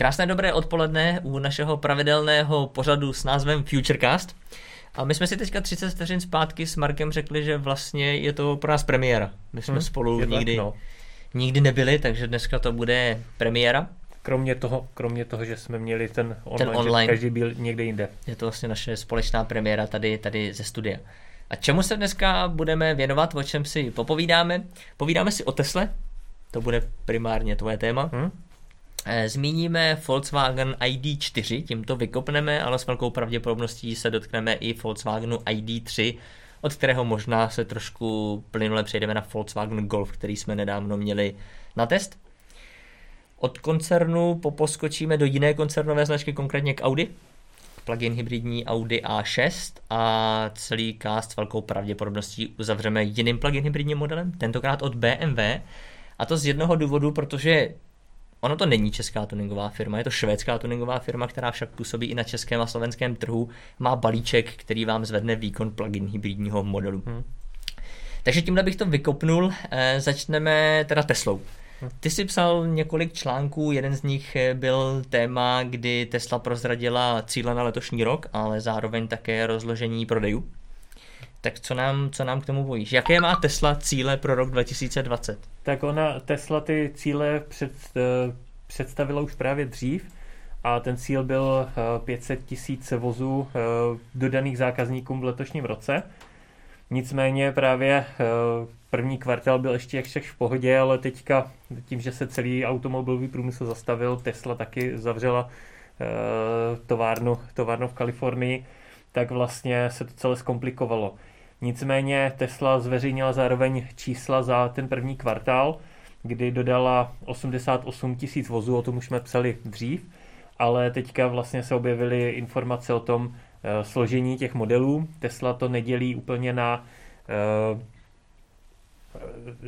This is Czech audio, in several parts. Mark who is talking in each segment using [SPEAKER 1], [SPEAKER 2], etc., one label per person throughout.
[SPEAKER 1] Krásné dobré odpoledne u našeho pravidelného pořadu s názvem Futurecast. A my jsme si teďka 30 vteřin zpátky s Markem řekli, že vlastně je to pro nás premiéra. My jsme hmm, spolu nikdy, tak, no. nikdy nebyli, takže dneska to bude premiéra.
[SPEAKER 2] Kromě toho, kromě toho, že jsme měli ten online, ten online. Že každý byl někde jinde.
[SPEAKER 1] Je to vlastně naše společná premiéra tady, tady ze studia. A čemu se dneska budeme věnovat, o čem si popovídáme? Povídáme si o Tesle, to bude primárně tvoje téma. Hmm? Eh, zmíníme Volkswagen ID4, tím to vykopneme, ale s velkou pravděpodobností se dotkneme i Volkswagenu ID3, od kterého možná se trošku plynule přejdeme na Volkswagen Golf, který jsme nedávno měli na test. Od koncernu poposkočíme do jiné koncernové značky, konkrétně k Audi, plug-in hybridní Audi A6 a celý cast s velkou pravděpodobností uzavřeme jiným plug-in hybridním modelem, tentokrát od BMW. A to z jednoho důvodu, protože Ono to není česká tuningová firma, je to švédská tuningová firma, která však působí i na českém a slovenském trhu. Má balíček, který vám zvedne výkon plug-in hybridního modelu. Hmm. Takže tímhle bych to vykopnul. E, začneme teda Teslou. Hm. Ty jsi psal několik článků, jeden z nich eh, byl téma, kdy Tesla prozradila cíle na letošní rok, ale zároveň také rozložení prodejů. Tak co nám, co nám k tomu bojíš? Jaké má Tesla cíle pro rok 2020?
[SPEAKER 2] Tak ona, Tesla ty cíle před, uh, představila už právě dřív a ten cíl byl uh, 500 tisíc vozů uh, dodaných zákazníkům v letošním roce. Nicméně právě první kvartál byl ještě jak v pohodě, ale teďka tím, že se celý automobilový průmysl zastavil, Tesla taky zavřela továrnu, továrnu v Kalifornii, tak vlastně se to celé zkomplikovalo. Nicméně Tesla zveřejnila zároveň čísla za ten první kvartál, kdy dodala 88 tisíc vozů, o tom už jsme psali dřív, ale teďka vlastně se objevily informace o tom e, složení těch modelů. Tesla to nedělí úplně na e,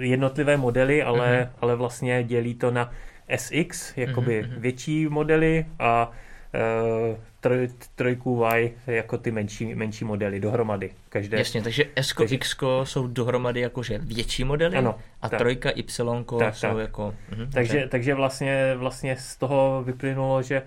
[SPEAKER 2] jednotlivé modely, ale, uh-huh. ale vlastně dělí to na SX, jakoby uh-huh. větší modely a troj, trojku Y jako ty menší, menší modely dohromady.
[SPEAKER 1] Každé, Jasně, takže S. X jsou dohromady jakože větší modely ano, a tak. trojka Y tak, jsou tak. jako...
[SPEAKER 2] Mhm, takže, takže, takže vlastně, vlastně z toho vyplynulo, že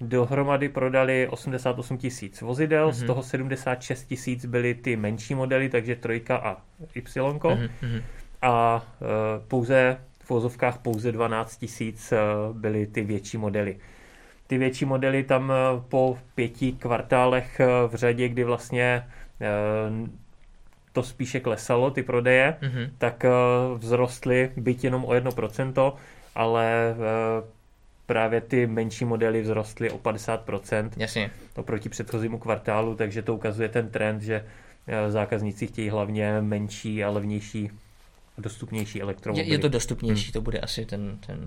[SPEAKER 2] dohromady prodali 88 tisíc vozidel, mm-hmm. z mhm. toho 76 tisíc byly ty menší modely, takže trojka a Y. Mm-hmm. A uh, pouze v vozovkách pouze 12 tisíc uh, byly ty větší modely ty větší modely tam eh, po pěti kvartálech eh, v řadě, kdy vlastně eh, to spíše klesalo, ty prodeje, mm-hmm. tak vzrostly byť jenom o 1%, ale právě ty menší modely vzrostly o 50%
[SPEAKER 1] Jasně.
[SPEAKER 2] oproti předchozímu kvartálu, takže to ukazuje ten trend, že zákazníci chtějí hlavně menší a levnější dostupnější elektromobily.
[SPEAKER 1] Je, je to dostupnější, hmm. to bude asi ten, ten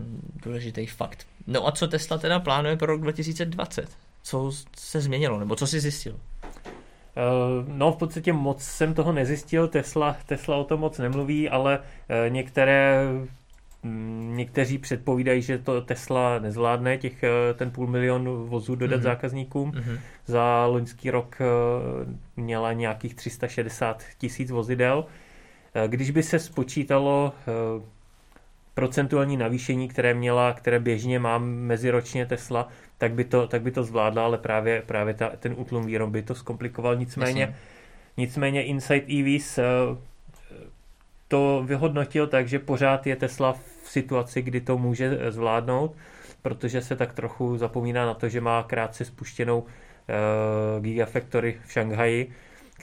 [SPEAKER 1] důležitý fakt. No a co Tesla teda plánuje pro rok 2020? Co se změnilo, nebo co jsi zjistil?
[SPEAKER 2] Uh, no v podstatě moc jsem toho nezjistil, Tesla, Tesla o tom moc nemluví, ale uh, některé mm, Někteří předpovídají, že to Tesla nezvládne těch, uh, ten půl milion vozů dodat mm-hmm. zákazníkům. Mm-hmm. Za loňský rok měla nějakých 360 tisíc vozidel. Eh, když by se spočítalo eh, procentuální navýšení, které měla, které běžně má meziročně Tesla, tak by to, tak by to zvládla, ale právě, právě ta, ten útlum výroby to zkomplikoval. Nicméně, nicméně Insight EVs eh, to vyhodnotil tak, že pořád je Tesla v situaci, kdy to může zvládnout, protože se tak trochu zapomíná na to, že má krátce spuštěnou Gigafactory v Šanghaji,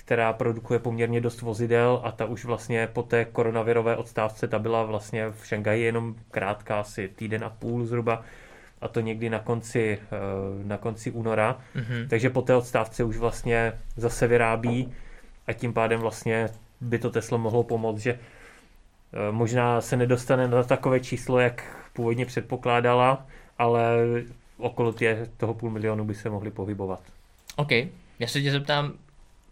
[SPEAKER 2] která produkuje poměrně dost vozidel a ta už vlastně po té koronavirové odstávce, ta byla vlastně v Šanghaji jenom krátká, asi týden a půl zhruba, a to někdy na konci, eh, na konci února. Mm-hmm. Takže po té odstávce už vlastně zase vyrábí a tím pádem vlastně by to Tesla mohlo pomoct, že eh, možná se nedostane na takové číslo, jak původně předpokládala, ale okolo tě, toho půl milionu by se mohli pohybovat.
[SPEAKER 1] OK. Já se tě zeptám,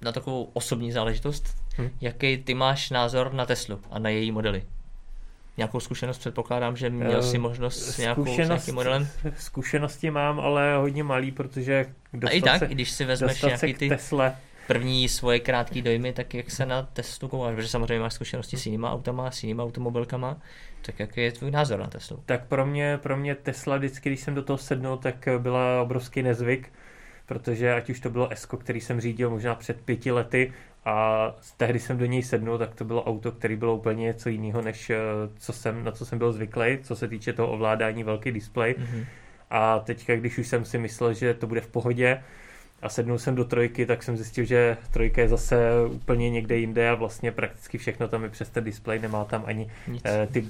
[SPEAKER 1] na takovou osobní záležitost. Hmm. Jaký ty máš názor na Teslu a na její modely? Nějakou zkušenost předpokládám, že měl si možnost s, nějakou, s nějakým modelem?
[SPEAKER 2] Zkušenosti mám, ale hodně malý, protože
[SPEAKER 1] dostat a i tak, se, když si vezmeš nějaký ty...
[SPEAKER 2] Tesle,
[SPEAKER 1] první svoje krátké dojmy, tak jak se na Teslu koukáš, protože samozřejmě máš zkušenosti s jinýma autama, s jinýma automobilkama, tak jaký je tvůj názor na Teslu?
[SPEAKER 2] Tak pro mě, pro mě Tesla vždycky, když jsem do toho sednul, tak byla obrovský nezvyk, protože ať už to bylo Esko, který jsem řídil možná před pěti lety a tehdy jsem do něj sednul, tak to bylo auto, který bylo úplně něco jiného, než eh, co jsem, na co jsem byl zvyklý, co se týče toho ovládání velký displej. Mm-hmm. A teďka, když už jsem si myslel, že to bude v pohodě, a sednul jsem do trojky, tak jsem zjistil, že trojka je zase úplně někde jinde a vlastně prakticky všechno tam je přes ten displej, nemá tam ani. Eh, ty,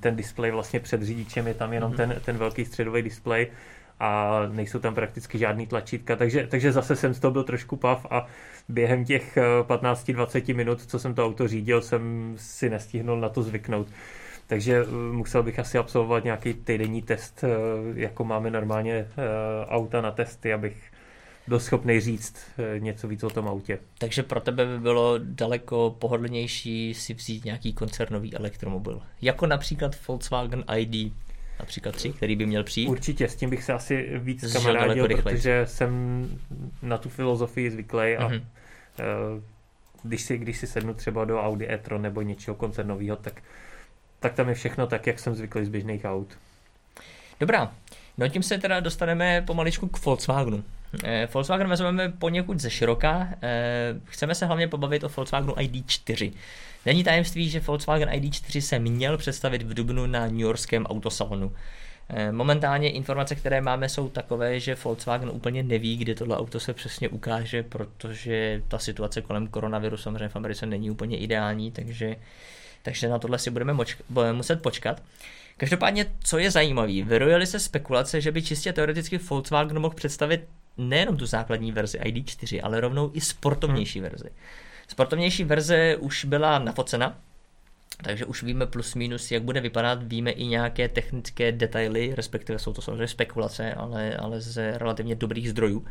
[SPEAKER 2] ten displej vlastně před řidičem, je tam jenom mm-hmm. ten, ten velký středový displej a nejsou tam prakticky žádný tlačítka, takže, takže zase jsem z toho byl trošku pav a během těch 15-20 eh, minut, co jsem to auto řídil, jsem si nestihnul na to zvyknout. Takže eh, musel bych asi absolvovat nějaký týdenní test, jako máme normálně auta na testy, abych byl schopný říct eh, něco víc o tom autě.
[SPEAKER 1] Takže pro tebe by bylo daleko pohodlnější si vzít nějaký koncernový elektromobil. Jako například Volkswagen ID například 3, který by měl přijít.
[SPEAKER 2] Určitě, s tím bych se asi víc kamarádil, protože jsem na tu filozofii zvyklý a mm-hmm. když, si, když si sednu třeba do Audi e-tron nebo něčeho koncernového, tak, tak tam je všechno tak, jak jsem zvyklý z běžných aut.
[SPEAKER 1] Dobrá, no tím se teda dostaneme pomaličku k Volkswagenu. Eh, Volkswagen vezmeme poněkud ze široka. Eh, chceme se hlavně pobavit o Volkswagenu ID4. Není tajemství, že Volkswagen ID4 se měl představit v Dubnu na New Yorkském autosalonu. Eh, momentálně informace, které máme, jsou takové, že Volkswagen úplně neví, kdy tohle auto se přesně ukáže, protože ta situace kolem koronaviru samozřejmě v Americe není úplně ideální, takže, takže na tohle si budeme moč, muset počkat. Každopádně, co je zajímavé, vyrojily se spekulace, že by čistě teoreticky Volkswagen mohl představit nejenom tu základní verzi ID4, ale rovnou i sportovnější hmm. verzi. Sportovnější verze už byla nafocena, takže už víme plus minus, jak bude vypadat, víme i nějaké technické detaily, respektive jsou to samozřejmě spekulace, ale, ale ze relativně dobrých zdrojů.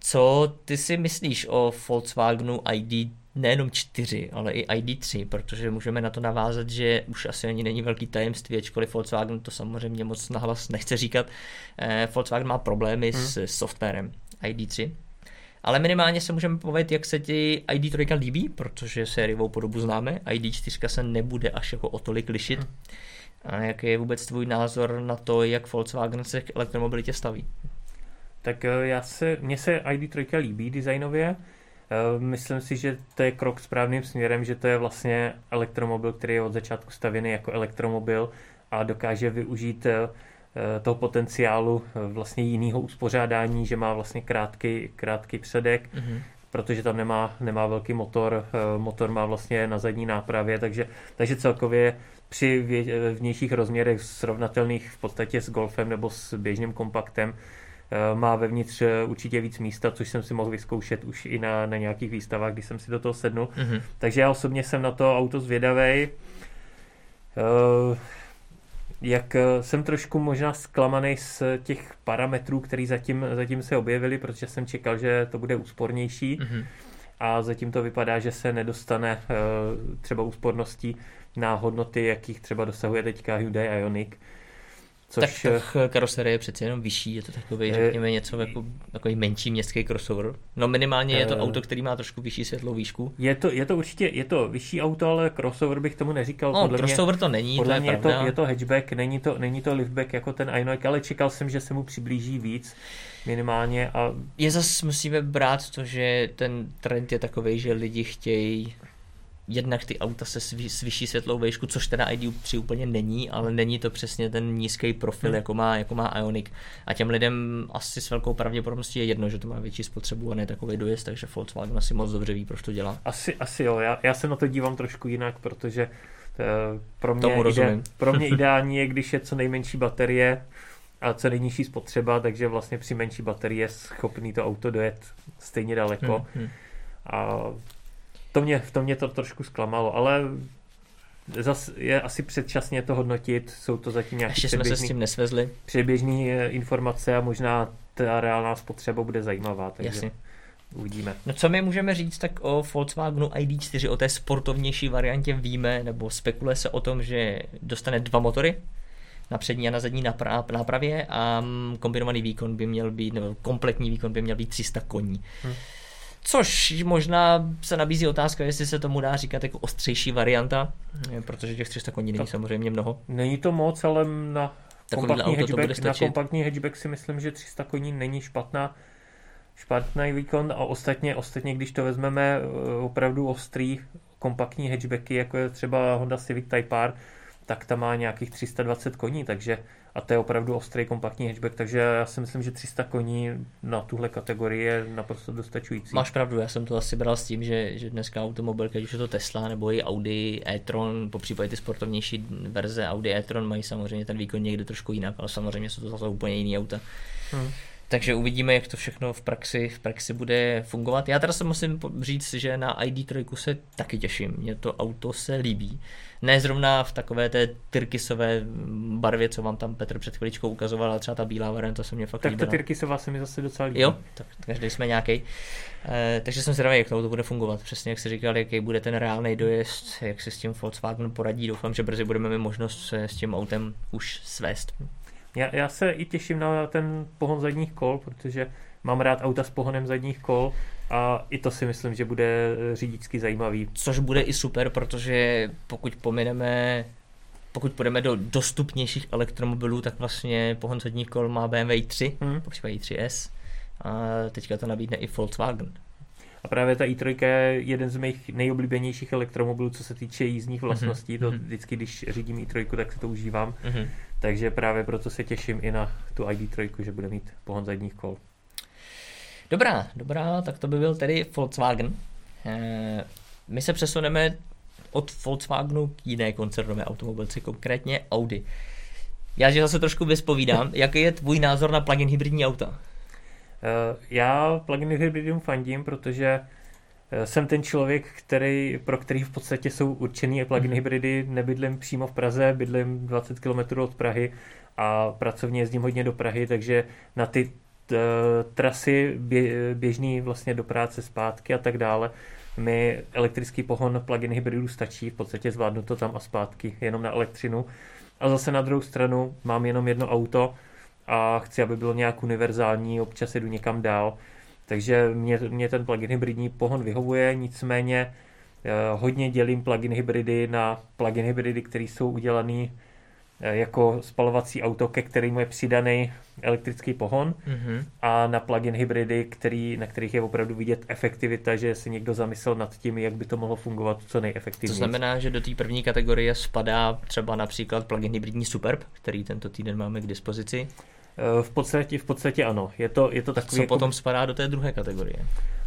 [SPEAKER 1] Co ty si myslíš o Volkswagenu ID nejenom 4, ale i ID3, protože můžeme na to navázat, že už asi ani není velký tajemství, ačkoliv Volkswagen to samozřejmě moc nahlas nechce říkat. Eh, Volkswagen má problémy hmm. s softwarem ID3, ale minimálně se můžeme povědět, jak se ti ID3 líbí, protože sériovou podobu známe, ID4 se nebude až jako o tolik lišit. Hmm. A jaký je vůbec tvůj názor na to, jak Volkswagen se k elektromobilitě staví?
[SPEAKER 2] Tak eh, já se, mně se ID3 líbí designově, myslím si, že to je krok správným směrem, že to je vlastně elektromobil, který je od začátku stavěný jako elektromobil a dokáže využít eh, toho potenciálu eh, vlastně jiného uspořádání, že má vlastně krátký, krátký předek, mm-hmm. protože tam nemá, nemá velký motor, motor má vlastně na zadní nápravě, takže, takže celkově při vnějších rozměrech srovnatelných v podstatě s Golfem nebo s běžným kompaktem Eh, má vevnitř eh, určitě víc místa, což jsem si mohl vyzkoušet už i na, na nějakých výstavách, když jsem si do toho sednul. Mm-hmm. Takže já osobně jsem na to auto zvědavý. Uh, jak jsem trošku možná zklamaný z těch parametrů, které zatím, zatím se objevily, protože jsem čekal, že to bude úspornější mm-hmm. a zatím to vypadá, že se nedostane třeba úsporností na hodnoty, jakých třeba dosahuje teďka Hyundai Ioniq.
[SPEAKER 1] Což... Tak, tak karoserie je přeci jenom vyšší, je to takový, řekněme, něco jako takový menší městský crossover. No minimálně je to auto, který má trošku vyšší světlou výšku.
[SPEAKER 2] Je to, je to určitě, je to vyšší auto, ale crossover bych tomu neříkal.
[SPEAKER 1] No, podle crossover mě, to není,
[SPEAKER 2] podle
[SPEAKER 1] to je
[SPEAKER 2] mě je to, je to hatchback, není to, není to liftback jako ten Ioniq, ale čekal jsem, že se mu přiblíží víc minimálně. A...
[SPEAKER 1] Je zase musíme brát to, že ten trend je takový, že lidi chtějí jednak ty auta se s vyšší světlou výšku, což teda ID3 úplně není, ale není to přesně ten nízký profil, hmm. jako, má, jako má Ioniq. A těm lidem asi s velkou pravděpodobností je jedno, že to má větší spotřebu a ne takový dojezd, takže Volkswagen asi moc dobře ví, proč to dělá.
[SPEAKER 2] Asi, asi jo, já, já se na to dívám trošku jinak, protože uh, pro, mě Tomu ide, pro mě ideální je, když je co nejmenší baterie, a co nejnižší spotřeba, takže vlastně při menší baterii je schopný to auto dojet stejně daleko. Hmm, hmm. A to mě, to mě to trošku zklamalo, ale zas je asi předčasně to hodnotit, jsou to zatím nějaké
[SPEAKER 1] Ještě jsme se s tím nesvezli.
[SPEAKER 2] Předběžné eh, informace a možná ta reálná spotřeba bude zajímavá, takže Jasně. uvidíme.
[SPEAKER 1] No co my můžeme říct tak o Volkswagenu ID4, o té sportovnější variantě víme, nebo spekuluje se o tom, že dostane dva motory, na přední a na zadní nápravě a mm, kombinovaný výkon by měl být, nebo kompletní výkon by měl být 300 koní. Hmm. Což možná se nabízí otázka, jestli se tomu dá říkat jako ostřejší varianta, protože těch 300 koní není samozřejmě mnoho.
[SPEAKER 2] Není to moc, ale na kompaktní, hatchback, na kompaktní hatchback si myslím, že 300 koní není špatná špatný výkon a ostatně, ostatně když to vezmeme eh, opravdu ostrý kompaktní hatchbacky, jako je třeba Honda Civic Type R, tak ta má nějakých 320 koní, takže a to je opravdu ostrý kompaktní hatchback, takže já si myslím, že 300 koní na tuhle kategorii je naprosto dostačující.
[SPEAKER 1] Máš pravdu, já jsem to asi bral s tím, že, že dneska automobil, když je to Tesla nebo i Audi e-tron, po případě ty sportovnější verze Audi e-tron mají samozřejmě ten výkon někde trošku jinak, ale samozřejmě jsou to zase úplně jiný auta. Hmm. Takže uvidíme, jak to všechno v praxi, v praxi bude fungovat. Já teda se musím říct, že na ID3 se taky těším. Mně to auto se líbí. Ne zrovna v takové té tyrkysové barvě, co vám tam Petr před chviličkou ukazoval, ale třeba ta bílá varianta se mě fakt
[SPEAKER 2] Tak ta tyrkysová se mi zase docela líbí.
[SPEAKER 1] Jo, tak každý jsme nějaký. E, takže jsem zvědavý, jak to auto bude fungovat. Přesně jak jsi říkal, jaký bude ten reálný dojezd, jak se s tím Volkswagen poradí. Doufám, že brzy budeme mít možnost se s tím autem už svést.
[SPEAKER 2] Já, já se i těším na ten pohon zadních kol, protože mám rád auta s pohonem zadních kol a i to si myslím, že bude řidičsky zajímavý.
[SPEAKER 1] Což bude i super, protože pokud pomineme pokud půjdeme do dostupnějších elektromobilů, tak vlastně pohon zadních kol má BMW i3, hmm. po případě i3S a teďka to nabídne i Volkswagen.
[SPEAKER 2] A právě ta i3 je jeden z mých nejoblíbenějších elektromobilů, co se týče jízdních mhm. vlastností. Mm-hmm. To vždycky, když řídím i3, tak se to užívám. Mm-hmm. Takže právě proto se těším i na tu ID3, že bude mít pohon zadních kol.
[SPEAKER 1] Dobrá, dobrá, tak to by byl tedy Volkswagen. E, my se přesuneme od Volkswagenu k jiné koncernové automobilce, konkrétně Audi. Já že zase trošku vyspovídám, jaký je tvůj názor na plug-in hybridní auta?
[SPEAKER 2] Eh, já plug-in hybridům fandím, protože eh, jsem ten člověk, který, pro který v podstatě jsou určený plug-in mhm. hybridy. Nebydlím přímo v Praze, bydlím 20 km od Prahy a pracovně jezdím hodně do Prahy, takže na ty t, trasy bě, běžný vlastně do práce zpátky a tak dále mi elektrický pohon plug-in hybridů stačí, v podstatě zvládnu to tam a zpátky, jenom na elektřinu. A zase na druhou stranu mám jenom jedno auto, a chci, aby bylo nějak univerzální, občas jedu někam dál. Takže mě, mě ten plug-in hybridní pohon vyhovuje, nicméně eh, hodně dělím plug-in hybridy na plug-in hybridy, které jsou udělané eh, jako spalovací auto, ke kterému je přidaný elektrický pohon mm-hmm. a na plug-in hybridy, který, na kterých je opravdu vidět efektivita, že si někdo zamyslel nad tím, jak by to mohlo fungovat co nejefektivněji.
[SPEAKER 1] To znamená, že do té první kategorie spadá třeba například plug-in hybridní Superb, který tento týden máme k dispozici.
[SPEAKER 2] Eh, v podstatě, v podstatě ano. Je to, je to takový...
[SPEAKER 1] Co jako... potom spadá do té druhé kategorie?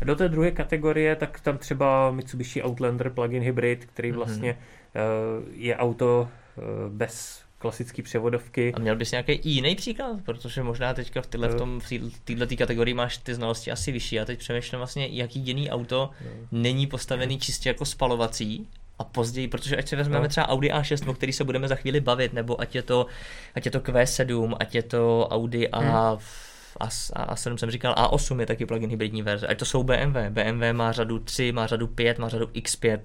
[SPEAKER 2] Do té druhé kategorie, tak tam třeba Mitsubishi Outlander plug-in hybrid, který mhm. vlastně mm-hmm. je auto eh, bez klasické převodovky.
[SPEAKER 1] A měl bys nějaký jiný příklad? Protože možná teďka v, tyhle, v, tom, v této kategorii máš ty znalosti asi vyšší. Já teď přemýšlím vlastně, jaký jiný auto no. není postavený čistě jako spalovací a později, protože ať si vezmeme no. třeba Audi A6, o který se budeme za chvíli bavit, nebo ať je to, ať je to Q7, ať je to Audi A, hmm. A, A, A7 jsem říkal, A8 je taky plug-in hybridní verze, ať to jsou BMW. BMW má řadu 3, má řadu 5, má řadu X5,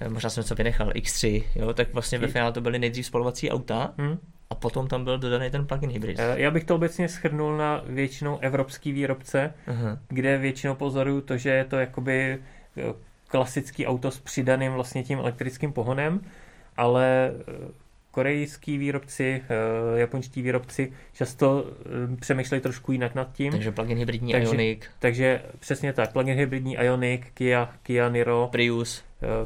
[SPEAKER 1] eh, možná jsem něco vynechal, X3, jo, tak vlastně ve finále to byly nejdřív spalovací auta, hmm. a potom tam byl dodaný ten plug-in hybrid.
[SPEAKER 2] Eh, já bych to obecně schrnul na většinou evropský výrobce, uh-huh. kde většinou pozoruju to, že je to jakoby eh, klasický auto s přidaným vlastně tím elektrickým pohonem, ale eh, korejský výrobci, eh, japonští výrobci často eh, přemýšlejí trošku jinak nad tím.
[SPEAKER 1] Takže plug-in hybridní takže, Ioniq.
[SPEAKER 2] Takže přesně tak, plug-in hybridní Ioniq, Kia, Kia Niro,
[SPEAKER 1] Prius.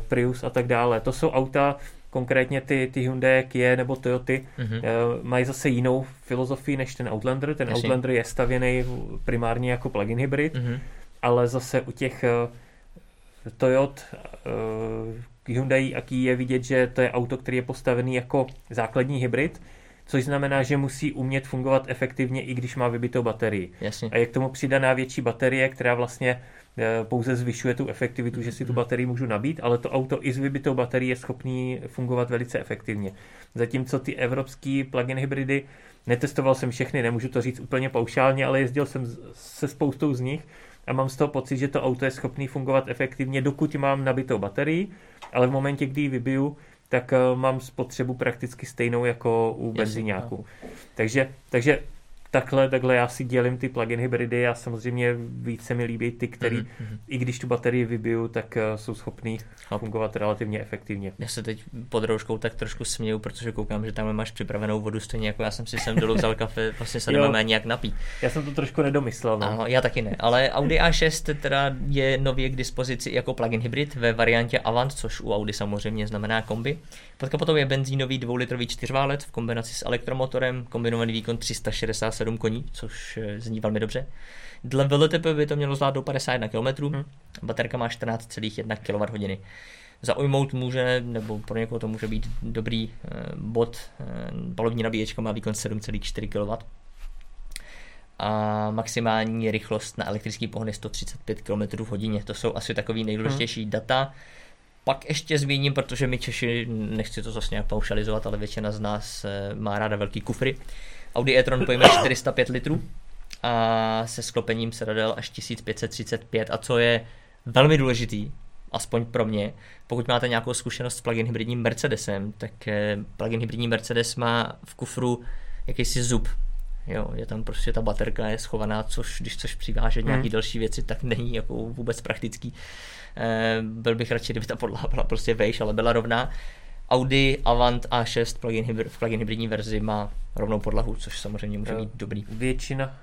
[SPEAKER 2] Prius a tak dále. To jsou auta, konkrétně ty, ty Hyundai, Kia nebo Toyoty, mm-hmm. mají zase jinou filozofii než ten Outlander. Ten Jasně. Outlander je stavěný primárně jako plug-in hybrid, mm-hmm. ale zase u těch Toyota, uh, Hyundai a Kia je vidět, že to je auto, který je postavený jako základní hybrid, což znamená, že musí umět fungovat efektivně, i když má vybitou baterii.
[SPEAKER 1] Jasně.
[SPEAKER 2] A je k tomu přidaná větší baterie, která vlastně eh, pouze zvyšuje tu efektivitu, že si tu mhm. baterii můžu nabít, ale to auto i s vybitou baterií je schopný fungovat velice efektivně. Zatímco ty evropský plug-in hybridy, netestoval jsem všechny, nemůžu to říct úplně paušálně, ale jezdil jsem se spoustou z nich a mám z toho pocit, že to auto je schopné fungovat efektivně, dokud mám nabitou baterii, ale v momentě, kdy ji vybiju, tak uh, mám spotřebu prakticky stejnou jako u benzináku. Takže, takže takhle, takhle já si dělím ty plug-in hybridy a samozřejmě více mi líbí ty, který,
[SPEAKER 1] Mhm,
[SPEAKER 2] i když tu baterii vybiju, tak eh, jsou schopný
[SPEAKER 1] Chápu.
[SPEAKER 2] fungovat relativně efektivně.
[SPEAKER 1] Já se teď pod rouškou tak trošku směju, protože koukám, že tam máš připravenou vodu, stejně jako já jsem si sem dolů vzal kafe, vlastně se nemáme ani jak napít.
[SPEAKER 2] Já jsem to trošku nedomyslel. No.
[SPEAKER 1] Ano, já taky ne, ale Audi A6 teda je nově k dispozici jako plug-in hybrid ve variantě Avant, což u Audi samozřejmě znamená kombi. Pod kapotou je benzínový dvoulitrový čtyřválec v kombinaci s elektromotorem, kombinovaný výkon 367 koní, což eh, zní velmi dobře. Dle VLTP by to mělo zvládnout 51 km,
[SPEAKER 2] Hm.
[SPEAKER 1] baterka má 14,1 kWh. Zaujmout může, nebo pro někoho to může být dobrý eh, bod, eh, palubní nabíječka má výkon 7,4 kW a maximální rychlost na elektrický pohon je 135 km v hodině. To jsou asi takový nejdůležitější hmm. data. Pak ještě zmíním, protože my Češi, nechci to zase nějak paušalizovat, ale většina z nás eh, má ráda velký kufry. Audi e-tron pojme 405 litrů a se sklopením sedadel až 1535 a co je velmi důležitý, aspoň pro mě, pokud máte nějakou zkušenost s plug-in hybridním Mercedesem, tak eh, plug-in hybridní Mercedes má v kufru jakýsi zub, Jo, je tam prostě ta baterka je schovaná, což když chceš přivážet
[SPEAKER 2] Hmm.
[SPEAKER 1] nějaký další věci, tak není jako vůbec praktický. Eh, byl bych radši, kdyby ta podlaha byla prostě vejš, ale byla rovná. Audi Avant A6 plug-in hybrid, v plug-in hybridní verzi má rovnou podlahu, což samozřejmě může být dobrý.
[SPEAKER 2] Většina,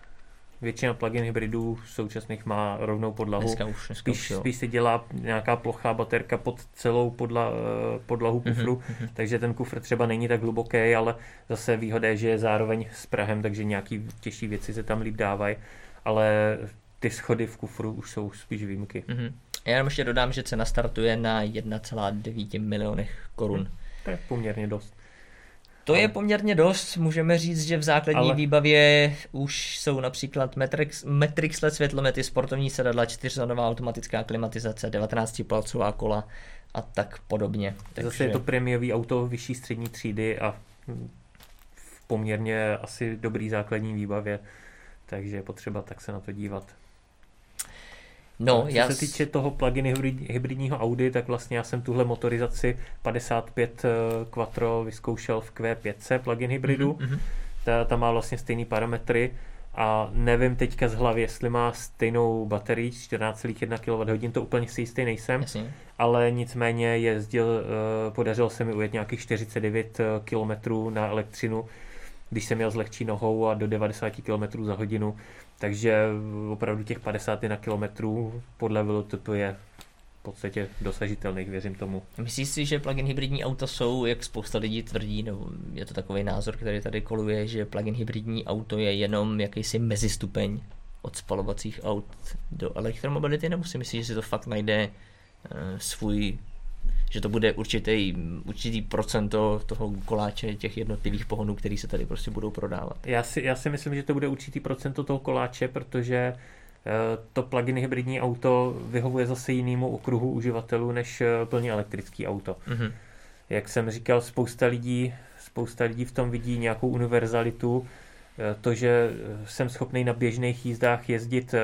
[SPEAKER 2] většina plug-in hybridů současných má rovnou podlahu.
[SPEAKER 1] Dneska už, dneska už
[SPEAKER 2] Spíš,
[SPEAKER 1] jo.
[SPEAKER 2] spíš se dělá nějaká plochá baterka pod celou podla, eh, podlahu kufru,
[SPEAKER 1] Mhm,
[SPEAKER 2] takže ten kufr třeba není tak hluboký, ale zase výhoda je, že je zároveň s Prahem, takže nějaký těžší věci se tam líp dávají, ale ty schody v kufru už jsou spíš výjimky.
[SPEAKER 1] Mhm. Já jenom ještě dodám, že cena startuje na 1,9 milionech korun.
[SPEAKER 2] Hm. To je poměrně dost.
[SPEAKER 1] To je poměrně dost, můžeme říct, že v základní
[SPEAKER 2] Ale-
[SPEAKER 1] Ale... výbavě už jsou například Matrix, Matrix LED světlomety, sportovní sedadla, čtyřzónová automatická klimatizace, 19-palcová kola a tak podobně.
[SPEAKER 2] Takže... Zase je to prémiový auto vyšší střední třídy a hm, v poměrně asi dobrý základní výbavě, takže je potřeba tak se na to dívat.
[SPEAKER 1] No,
[SPEAKER 2] Co
[SPEAKER 1] já...
[SPEAKER 2] se týče toho plug-in hybrid, hybridního Audi, tak vlastně já jsem tuhle motorizaci 55 eh, Quattro vyzkoušel v Q5 plug-in hybridu.
[SPEAKER 1] Mhm, mhm.
[SPEAKER 2] Ta, ta má vlastně stejné parametry a nevím teďka z hlavy, jestli má stejnou baterii 14,1 kWh, to úplně si jistý nejsem,
[SPEAKER 1] Jasně.
[SPEAKER 2] ale nicméně jezdil, eh, podařilo se mi ujet nějakých 49 km na elektřinu, když jsem jel s lehčí nohou a do 90 km za hodinu, takže opravdu těch 51 km podle VLTP je v podstatě dosažitelných, věřím tomu.
[SPEAKER 1] Myslíš si, že plug-in hybridní auta jsou, jak spousta lidí tvrdí, nebo je to takový názor, který tady koluje, že plug-in hybridní auto je jenom jakýsi mezistupeň od spalovacích aut do elektromobility, nebo si myslíš, že si to fakt najde uh, svůj, že to bude určitý, určitý procento toho koláče těch jednotlivých pohonů, který se tady prostě budou prodávat.
[SPEAKER 2] Já si, já si myslím, že to bude určitý procento toho koláče, protože eh, to plug-in hybridní auto vyhovuje zase jinému okruhu uživatelů než eh, plně elektrický auto.
[SPEAKER 1] Mhm.
[SPEAKER 2] Jak jsem říkal, spousta lidí, spousta lidí v tom vidí nějakou univerzalitu, to, že eh, jsem schopný na běžných jízdách jezdit eh,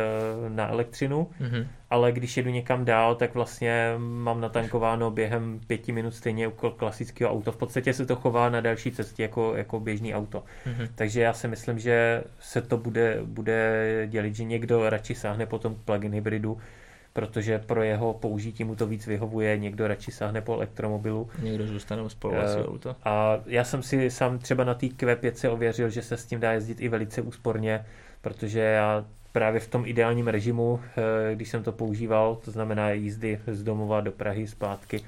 [SPEAKER 2] na elektřinu,
[SPEAKER 1] Mhm.
[SPEAKER 2] ale když jedu někam dál, tak vlastně mám natankováno během pěti minut stejně jako klasického auto. V podstatě se to chová na další cestě jako, jako běžný auto.
[SPEAKER 1] Mhm.
[SPEAKER 2] Takže já si myslím, že se to bude, bude dělit, že někdo radši sáhne po tom plug-in hybridu, protože pro jeho použití mu to víc vyhovuje, někdo radši sáhne po elektromobilu.
[SPEAKER 1] Někdo zůstane u spalovacího
[SPEAKER 2] Eh,
[SPEAKER 1] auta.
[SPEAKER 2] A já jsem si sám třeba na té Q5 ověřil, že se s tím dá jezdit i velice úsporně, protože já právě v tom ideálním režimu, eh, když jsem to používal, to znamená jízdy z domova do Prahy zpátky,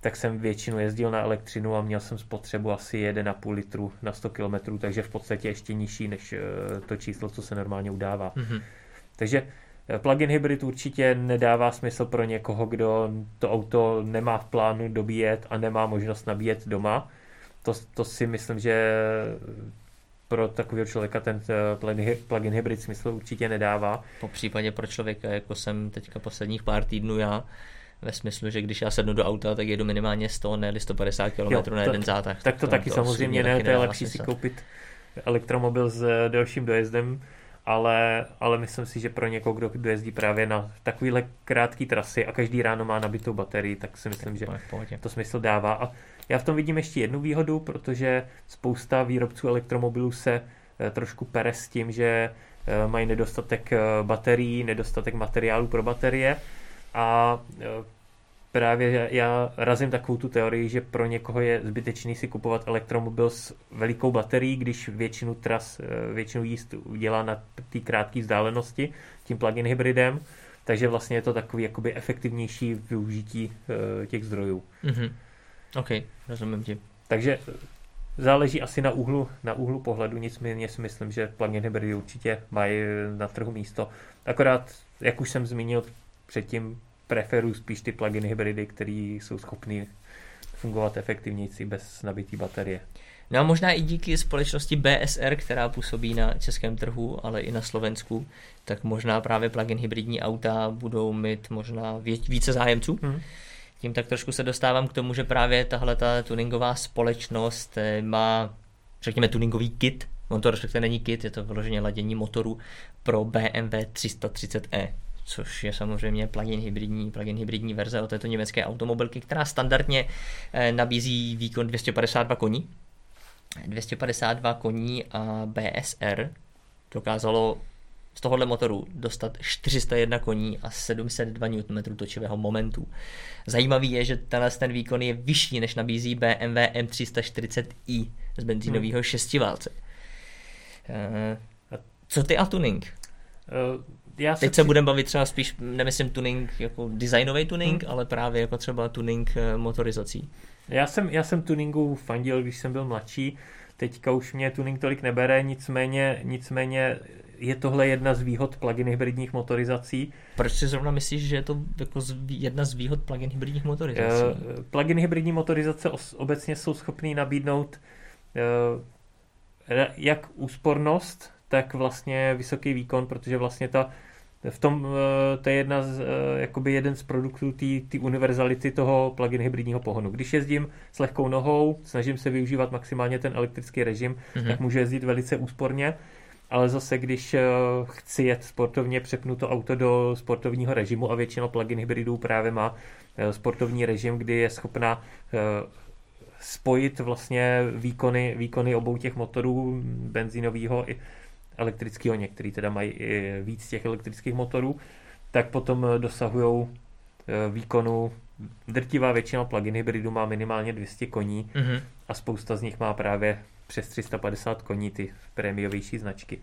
[SPEAKER 2] tak jsem většinu jezdil na elektřinu a měl jsem spotřebu asi 1,5 litru na 100 km, takže v podstatě ještě nižší než eh, to číslo, co se normálně udává.
[SPEAKER 1] Mhm.
[SPEAKER 2] Takže plug-in hybrid určitě nedává smysl pro někoho, kdo to auto nemá v plánu dobíjet a nemá možnost nabíjet doma. To, to si myslím, že pro takového člověka ten eh, plug-in hy- plug-in hybrid smysl určitě nedává.
[SPEAKER 1] Po případě pro člověka, jako jsem teďka posledních pár týdnů já, ve smyslu, že když já sednu do auta, tak jedu minimálně 100, ne 150 km
[SPEAKER 2] Jo,
[SPEAKER 1] na
[SPEAKER 2] to-
[SPEAKER 1] jeden zátah.
[SPEAKER 2] Tak to, taky samozřejmě
[SPEAKER 1] osobně
[SPEAKER 2] ne, to je lepší si
[SPEAKER 1] smysl.
[SPEAKER 2] koupit elektromobil s eh, delším dojezdem, ale, ale myslím si, že pro někoho, kdo dojezdí právě na takovýhle krátký trasy a každý ráno má nabitou baterii, tak si myslím, že to smysl dává. A já v tom vidím ještě jednu výhodu, protože spousta výrobců elektromobilů se trošku pere s tím, že mají nedostatek baterií, nedostatek materiálu pro baterie a právě já razím takovou tu teorii, že pro někoho je zbytečný si kupovat elektromobil s velikou baterií, když většinu tras, eh, většinu jízd udělá na té krátké vzdálenosti tím plug-in hybridem, takže vlastně je to takový jakoby efektivnější využití uh, těch zdrojů.
[SPEAKER 1] Mm-hmm. OK, rozumím ti.
[SPEAKER 2] Takže eh, záleží asi na úhlu, na úhlu pohledu, nicméně si myslím, že plug-in hybridy určitě mají na trhu místo. Akorát, jak už jsem zmínil předtím, preferuji spíš ty plug-in hybridy, které jsou schopny fungovat efektivněji bez nabitý baterie.
[SPEAKER 1] No a možná i díky společnosti BSR, která působí na českém trhu, ale i na Slovensku, tak možná právě plug-in hybridní auta budou mít možná více zájemců. Hmm. Tím tak trošku se dostávám k tomu, že právě tahle ta tuningová společnost eh, má, řekněme, tuningový kit, on to respektive není kit, je to vyloženě ladění motoru pro BMW 330e což je samozřejmě plug-in hybridní, plug-in hybridní verze od této německé automobilky, která standardně eh, nabízí výkon 252 koní. 252 koní a BSR dokázalo z tohohle motoru dostat 401 koní a 702 Nm točivého momentu. Zajímavý je, že tenhle ten výkon je vyšší, než nabízí BMW M340i z benzínového hmm. šestiválce. Eh, co ty a tuning? Já Teď se budeme bavit třeba spíš, nemyslím tuning jako designový tuning, hmm. ale právě jako třeba tuning eh, motorizací.
[SPEAKER 2] Já jsem, já jsem tuningu fandil, když jsem byl mladší, teďka už mě tuning tolik nebere, nicméně, nicméně je tohle jedna z výhod plug-in hybridních motorizací.
[SPEAKER 1] Proč si zrovna myslíš, že je to jako jedna z výhod plug-in hybridních motorizací? Uh,
[SPEAKER 2] plug-in hybridní motorizace obecně jsou schopný nabídnout uh, jak úspornost, tak vlastně vysoký výkon, protože vlastně ta v tom, eh, to je jedna z, eh, jakoby jeden z produktů té univerzality toho plug-in hybridního pohonu. Když jezdím s lehkou nohou, snažím se využívat maximálně ten elektrický režim, mm-hmm. tak můžu jezdit velice úsporně, ale zase, když eh, chci jet sportovně, přepnu to auto do sportovního režimu a většina plug-in hybridů právě má sportovní režim, kdy je schopna spojit vlastně výkony, výkony obou těch motorů, benzínového i elektrického, některý teda mají i víc těch elektrických motorů, tak potom eh, dosahují eh, výkonu drtivá většina plug-in hybridů má minimálně 200 koní mm-hmm. a spousta z nich má právě přes 350 koní, ty prémiovější značky.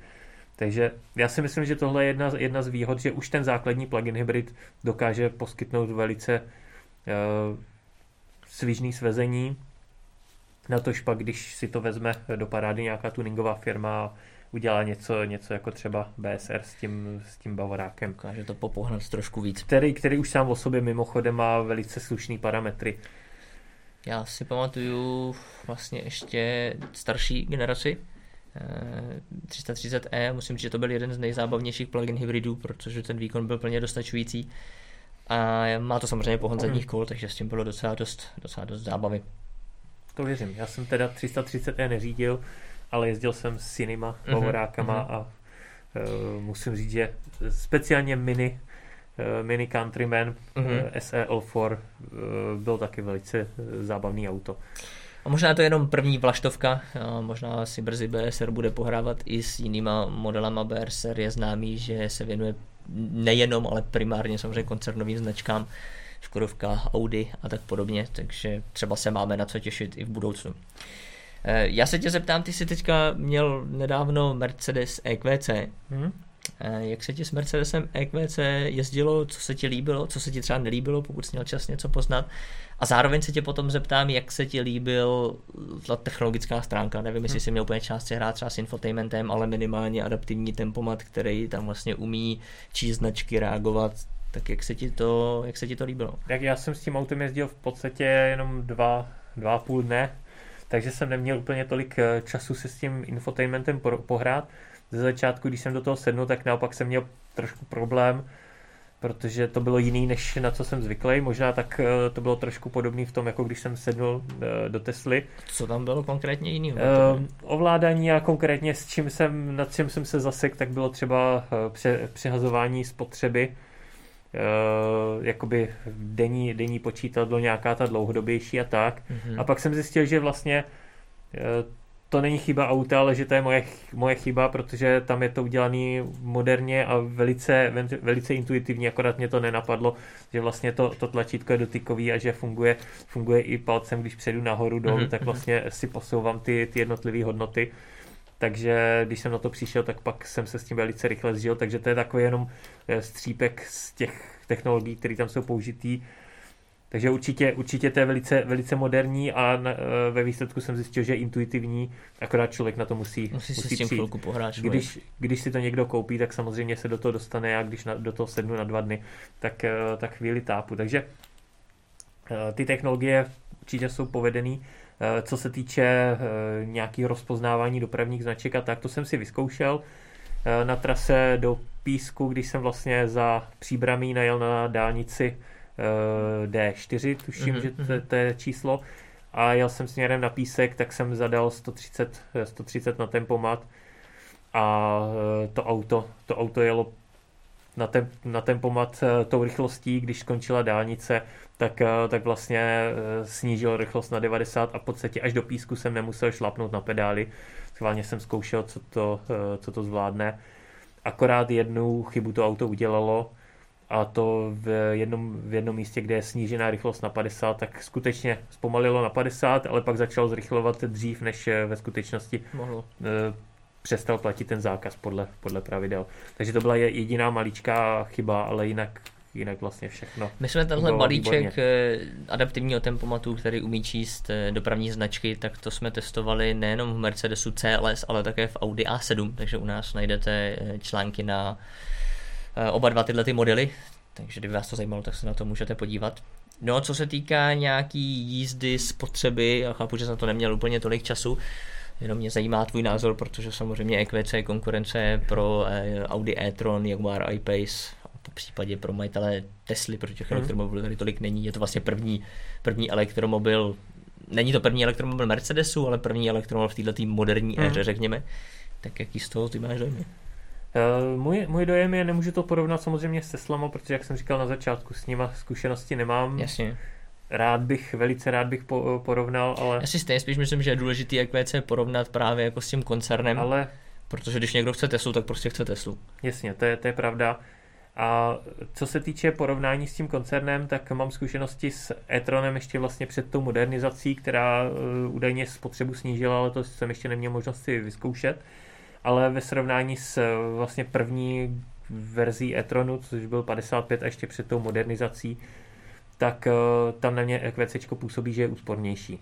[SPEAKER 2] Takže já si myslím, že tohle je jedna, jedna z výhod, že už ten základní plug-in hybrid dokáže poskytnout velice uh, svižný svezení. Na tož pak, když si to vezme do parády nějaká tuningová firma a udělá něco, něco jako třeba BSR s tím, s tím Bavorákem.
[SPEAKER 1] Dokáže to popohnat trošku víc.
[SPEAKER 2] Který, který už sám o sobě mimochodem má velice slušný parametry.
[SPEAKER 1] Já si pamatuju vlastně ještě starší generaci, 330e, eh, musím říct, že to byl jeden z nejzábavnějších plug-in hybridů, protože ten výkon byl plně dostačující. A má to samozřejmě pohon zadních kol, takže s tím bylo docela dost, docela dost zábavy.
[SPEAKER 2] To věřím. Já jsem teda 330e neřídil, ale jezdil jsem s jinýma Bavorákama mm-hmm. a uh, musím říct, že speciálně mini uh, Mini Countryman mm-hmm. SE L4 uh, byl taky velice zábavný auto.
[SPEAKER 1] A možná to je jenom první vlaštovka, možná si brzy BSR bude pohrávat i s jinýma modelama. BSR je známý, že se věnuje nejenom, ale primárně samozřejmě koncernovým značkám, Škodovka, Audi a tak podobně, takže třeba se máme na co těšit i v budoucnu. Eh, já se tě zeptám, ty jsi teďka měl nedávno Mercedes EQC. Hmm? Jak se ti s Mercedesem EQC jezdilo, co se ti líbilo, co se ti třeba nelíbilo, pokud jsi měl čas něco poznat. A zároveň se tě potom zeptám, jak se ti líbil ta technologická stránka. Nevím, jestli hmm. jsi měl úplně část hrát třeba s infotainmentem, ale minimálně adaptivní tempomat, který tam vlastně umí číst značky, reagovat. Tak jak se ti to, jak se ti to líbilo?
[SPEAKER 2] Jak já jsem s tím autem jezdil v podstatě jenom dva, dva a půl dne, takže jsem neměl úplně tolik eh, času se s tím infotainmentem pohrát. Ze začátku, když jsem do toho sednul, tak naopak jsem měl trošku problém, protože to bylo jiný, než na co jsem zvyklý. Možná tak eh, to bylo trošku podobný v tom, jako když jsem sednul eh, do Tesly.
[SPEAKER 1] Co tam bylo konkrétně jiný? Uh,
[SPEAKER 2] ovládání a konkrétně s čím jsem, nad čím jsem se zasek, tak bylo třeba pře, přehazování spotřeby jakoby denní, denní počítadlo, nějaká ta dlouhodobější a tak. Mm-hmm. A pak jsem zjistil, že vlastně uh, to není chyba auta, ale že to je moje, moje chyba, protože tam je to udělané moderně a velice, velice intuitivně, akorát mě to nenapadlo, že vlastně to, to tlačítko je dotykový a že funguje, funguje i palcem, když přejdu nahoru dolů, mm-hmm. tak mhm. vlastně si posouvám ty, ty jednotlivé hodnoty. Takže když jsem na to přišel, tak pak jsem se s tím velice rychle zžil, takže to je takový jenom eh, střípek z těch technologií, které tam jsou použitý. Takže určitě, určitě to je velice, velice moderní a na, e, ve výsledku jsem zjistil, že je intuitivní, akorát člověk na to musí,
[SPEAKER 1] musí, musí si s tím chvilku pohrát
[SPEAKER 2] když, když si to někdo koupí, tak samozřejmě se do toho dostane a když na, do toho sednu na dva dny, tak, e, tak chvíli tápu. Takže ty technologie určitě jsou povedený. Co se týče nějakého rozpoznávání dopravních značek a tak, to jsem si vyzkoušel na trase do Písku, když jsem vlastně za příbramí najel na dálnici Eh, D4, tuším, mm-hmm. že to, mhm. to je číslo. A jel jsem směrem na písek, tak jsem zadal 130, 130 na tempomat a eh, to auto, to auto jelo na, tem, na tempomat eh, tou rychlostí, když skončila dálnice, tak, tak vlastně snížil rychlost na 90 a v podstatě až do písku jsem nemusel šlapnout na pedály. Schválně jsem zkoušel, co to, co to zvládne. Akorát jednu chybu to auto udělalo, a to v jednom, v jednom místě, kde je snížená rychlost na 50, tak skutečně zpomalilo na 50, ale pak začalo zrychlovat dřív, než ve skutečnosti
[SPEAKER 1] Mohlo.
[SPEAKER 2] Eh, přestal platit ten zákaz podle, podle pravidel. Takže to byla jediná maličká chyba, ale jinak jinak vlastně všechno.
[SPEAKER 1] My jsme tenhle balíček výborně. Eh, adaptivního tempomatu, který umí číst eh, dopravní značky, tak to jsme testovali nejenom v Mercedesu CLS, ale také v Audi A7, takže u nás najdete články na Eh, oba dva tyhle ty modely, takže kdyby vás to zajímalo, tak se na to můžete podívat. No, co se týká nějaký jízdy, spotřeby, já chápu, že jsem na to neměl úplně tolik času, jenom mě zajímá tvůj názor, protože samozřejmě EQC je konkurence pro eh, Audi e-tron, Jaguar I-Pace, po případě pro majitele Tesly, pro těch mm. elektromobilů tady tolik není. Je to vlastně první, první elektromobil, není to první elektromobil Mercedesu, ale první elektromobil v této moderní mm. éře, řekněme. Tak jaký z toho ty máš dojmy?
[SPEAKER 2] Uh, můj, můj dojem je, nemůžu to porovnat samozřejmě s Teslama, protože jak jsem říkal na začátku, s nima zkušenosti nemám.
[SPEAKER 1] Jasně.
[SPEAKER 2] Rád bych, velice rád bych po, porovnal, ale...
[SPEAKER 1] Já si stejně spíš myslím, že je důležitý jak VC porovnat právě jako s tím koncernem. Ale... Protože když někdo chce Teslu, tak prostě chce Teslu.
[SPEAKER 2] Jasně, to je, to je pravda. A co se týče porovnání s tím koncernem, tak mám zkušenosti s e-tronem ještě vlastně před tou modernizací, která uh, údajně spotřebu snížila, ale to jsem ještě neměl možnost si vyzkoušet ale ve srovnání s eh, vlastně první verzí e-tronu, což byl 55 a ještě před tou modernizací, tak uh, tam na mě EQC působí, že je úspornější.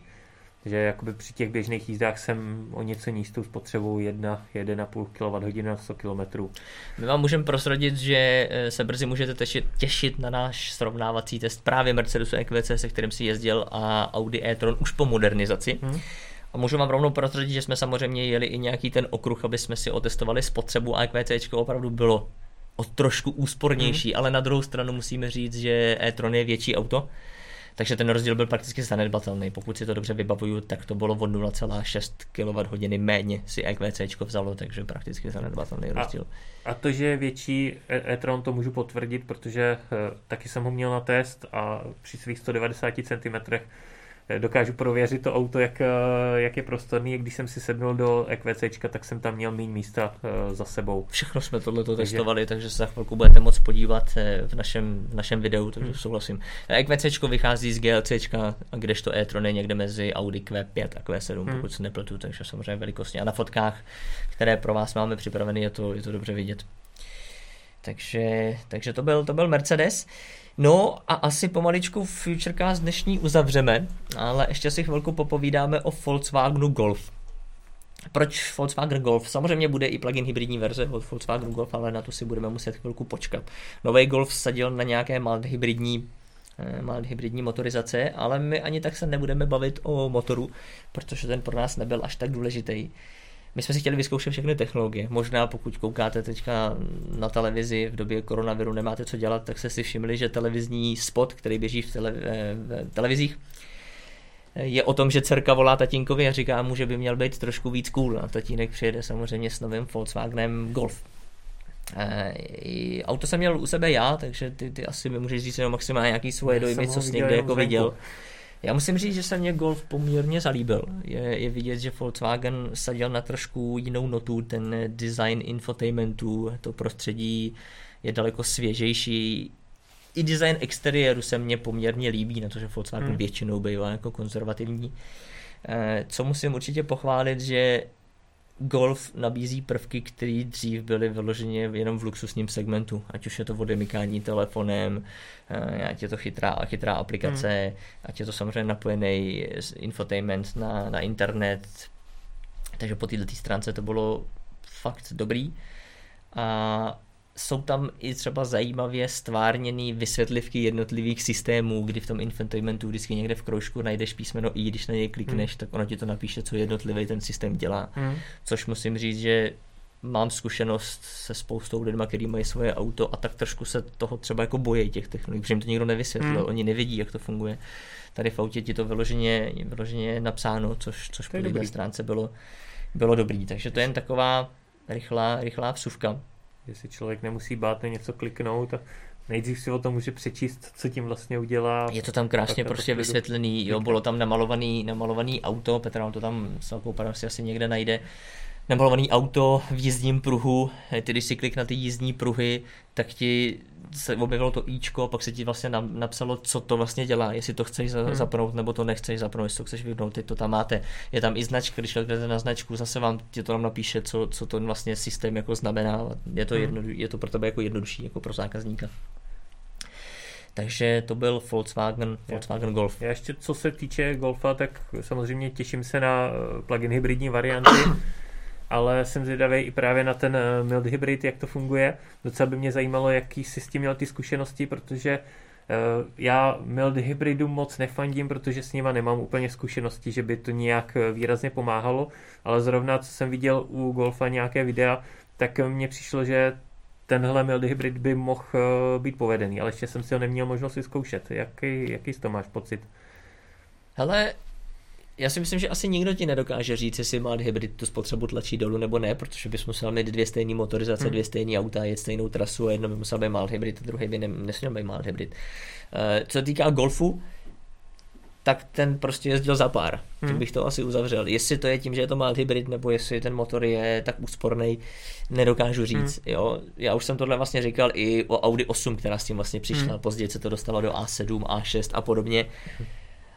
[SPEAKER 2] Že jakoby při těch běžných jízdách jsem o něco níž tou spotřebou 1,5 kWh na 100 km.
[SPEAKER 1] My vám můžeme prosrodit, že eh, se brzy můžete těšit, těšit na náš srovnávací test právě Mercedesu EQC, se kterým si jezdil a Audi e-tron už po modernizaci. Hmm a můžu vám rovnou prozradit, že jsme samozřejmě jeli i nějaký ten okruh, aby jsme si otestovali spotřebu a EQC opravdu bylo o trošku úspornější, mm. ale na druhou stranu musíme říct, že e-tron je větší auto, takže ten rozdíl byl prakticky zanedbatelný. Pokud si to dobře vybavuju, tak to bylo o 0,6 kWh méně si EQC vzalo, takže prakticky zanedbatelný rozdíl.
[SPEAKER 2] A, a to, že je větší e-tron, to můžu potvrdit, protože uh, taky jsem ho měl na test a při svých 190 cm dokážu prověřit to auto, jak, eh, jak je prostorný. Když jsem si sednul do EQC, tak jsem tam měl méně místa eh, za sebou.
[SPEAKER 1] Všechno jsme tohle takže... testovali, takže se za chvilku budete moct podívat eh, v našem, v našem videu, takže hmm. souhlasím. EQC vychází z GLC, kdežto e-tron je někde mezi Audi Q5 a Q7, hmm. pokud se nepletu, takže samozřejmě velikostně. A na fotkách, které pro vás máme připraveny, je to, je to dobře vidět. Takže, takže to, byl, to byl Mercedes. No a asi pomaličku Futurecast dnešní uzavřeme, ale ještě si chvilku popovídáme o Volkswagenu Golf. Proč Volkswagen Golf? Samozřejmě bude i plug-in hybridní verze od Volkswagenu Golf, ale na to si budeme muset chvilku počkat. Nový Golf sadil na nějaké mild hybridní eh, mild hybridní motorizace, ale my ani tak se nebudeme bavit o motoru, protože ten pro nás nebyl až tak důležitý. My jsme si chtěli vyzkoušet všechny technologie. Možná pokud koukáte teďka na televizi v době koronaviru, nemáte co dělat, tak se si všimli, že televizní spot, který běží v, tele, eh, v televizích, je o tom, že dcerka volá tatínkovi a říká mu, že by měl být trošku víc cool. A tatínek přijede samozřejmě s novým Volkswagenem Golf. E, auto jsem měl u sebe já, takže ty, ty asi mi můžeš říct jenom maximálně nějaký svoje dojmy, co jsi někde jako viděl. Já musím říct, že se mě Golf poměrně zalíbil. Je, je vidět, že Volkswagen sadil na trošku jinou notu, ten design infotainmentu, to prostředí je daleko svěžejší. I design exteriéru se mně poměrně líbí, na to, že Volkswagen hmm. většinou bývá jako konzervativní. Eh, co musím určitě pochválit, že Golf nabízí prvky, které dřív byly vyloženě jenom v luxusním segmentu, ať už je to odemykání telefonem, eh, ať je to chytrá, chytrá aplikace, hmm. ať je to samozřejmě napojený infotainment na, na internet, takže po této stránce to bylo fakt dobrý. A jsou tam i třeba zajímavě stvárněný vysvětlivky jednotlivých systémů, kdy v tom infotainmentu vždycky někde v kroužku najdeš písmeno I, když na něj klikneš, hmm. tak ono ti to napíše, co jednotlivý ten systém dělá. Hmm. Což musím říct, že mám zkušenost se spoustou lidmi, kteří mají svoje auto a tak trošku se toho třeba jako bojí těch technologií, protože jim to nikdo nevysvětlil, hmm. oni nevidí, jak to funguje. Tady v autě ti to vyloženě, vyloženě napsáno, což, což po té stránce bylo, bylo dobrý. Takže to je jen taková rychlá, rychlá vsuvka
[SPEAKER 2] že si člověk nemusí bát na něco kliknout a nejdřív si o tom může přečíst, co tím vlastně udělá.
[SPEAKER 1] Je to tam krásně prostě vysvětlený, jo, bylo tam namalovaný, namalovaný auto, Petra to tam s velkou si asi někde najde, namalovaný auto v jízdním pruhu, ty když si klik na ty jízdní pruhy, tak ti se objevilo to íčko, pak se ti vlastně napsalo, co to vlastně dělá, jestli to chceš hmm. zapnout, nebo to nechceš zapnout, jestli to chceš vypnout, ty to tam máte. Je tam i značka, když kliknete na značku, zase vám ti to tam napíše, co, co to vlastně systém jako znamená. Je to, hmm. jedno, je to pro tebe jako jednodušší, jako pro zákazníka. Takže to byl Volkswagen, Volkswagen Golf.
[SPEAKER 2] Já ještě co se týče Golfa, tak samozřejmě těším se na eh, plug-in hybridní varianty. Ale jsem zvědavý i právě na ten eh, mild hybrid, jak to funguje. Docela by mě zajímalo, jaký jsi s tím měl ty zkušenosti, protože eh, já mild hybridu moc nefandím, protože s nima nemám úplně zkušenosti, že by to nějak eh, výrazně pomáhalo, ale zrovna co jsem viděl u Golfa nějaké videa, tak mně přišlo, že tenhle mild hybrid by mohl být povedený, ale ještě jsem si ho neměl možnost vyzkoušet. Jaký, jaký z to máš pocit?
[SPEAKER 1] Hele, já si myslím, že asi nikdo ti nedokáže říct, jestli má hybrid tu spotřebu tlačí dolů nebo ne, protože bys musel mít dvě stejné motorizace, hmm. dvě stejné auta, jet stejnou trasu a jedno by musel být mild hybrid a druhý by ne, nesměl být mild hybrid. Uh, co se týká golfu, tak ten prostě jezdil za pár. Hmm. Tím bych to asi uzavřel. Jestli to je tím, že je to mild hybrid, nebo jestli ten motor je tak úsporný, nedokážu říct. Hmm. Jo? Já už jsem tohle vlastně říkal i o Audi 8, která s tím vlastně přišla. Hmm. Později se to dostalo do A7, A6 a podobně. Hmm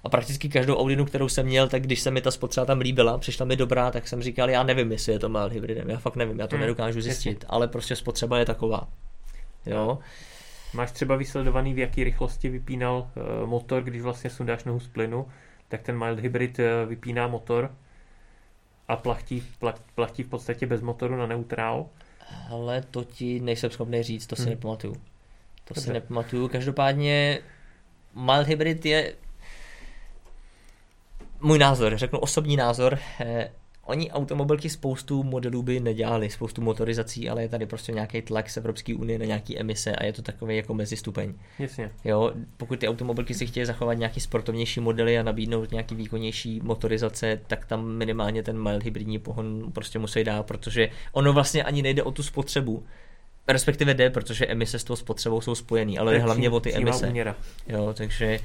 [SPEAKER 1] a prakticky každou Audinu, kterou jsem měl, tak když se mi ta spotřeba tam líbila, přišla mi dobrá, tak jsem říkal, já nevím, jestli je to mild hybridem, já fakt nevím, já to hmm, nedokážu zjistit, jasně. ale prostě spotřeba je taková. Jo.
[SPEAKER 2] Máš třeba vysledovaný, v jaké rychlosti vypínal uh, motor, když vlastně sundáš nohu z plynu, tak ten mild hybrid uh, vypíná motor a plachtí, plachtí v podstatě bez motoru na neutrál.
[SPEAKER 1] Ale to ti nejsem schopný říct, to si hmm. nepamatuju. To Dobře. si nepamatuju. Každopádně mild hybrid je můj názor, řeknu osobní názor, eh, oni automobilky spoustu modelů by nedělali, spoustu motorizací, ale je tady prostě nějaký tlak z Evropské unie na nějaký emise a je to takový jako mezistupeň.
[SPEAKER 2] Jasně.
[SPEAKER 1] Jo, pokud ty automobilky si chtějí zachovat nějaký sportovnější modely a nabídnout nějaký výkonnější motorizace, tak tam minimálně ten mild hybridní pohon prostě musí dát, protože ono vlastně ani nejde o tu spotřebu. Respektive jde, protože emise s tou spotřebou jsou spojený, ale hlavně o ty emise. Jo, takže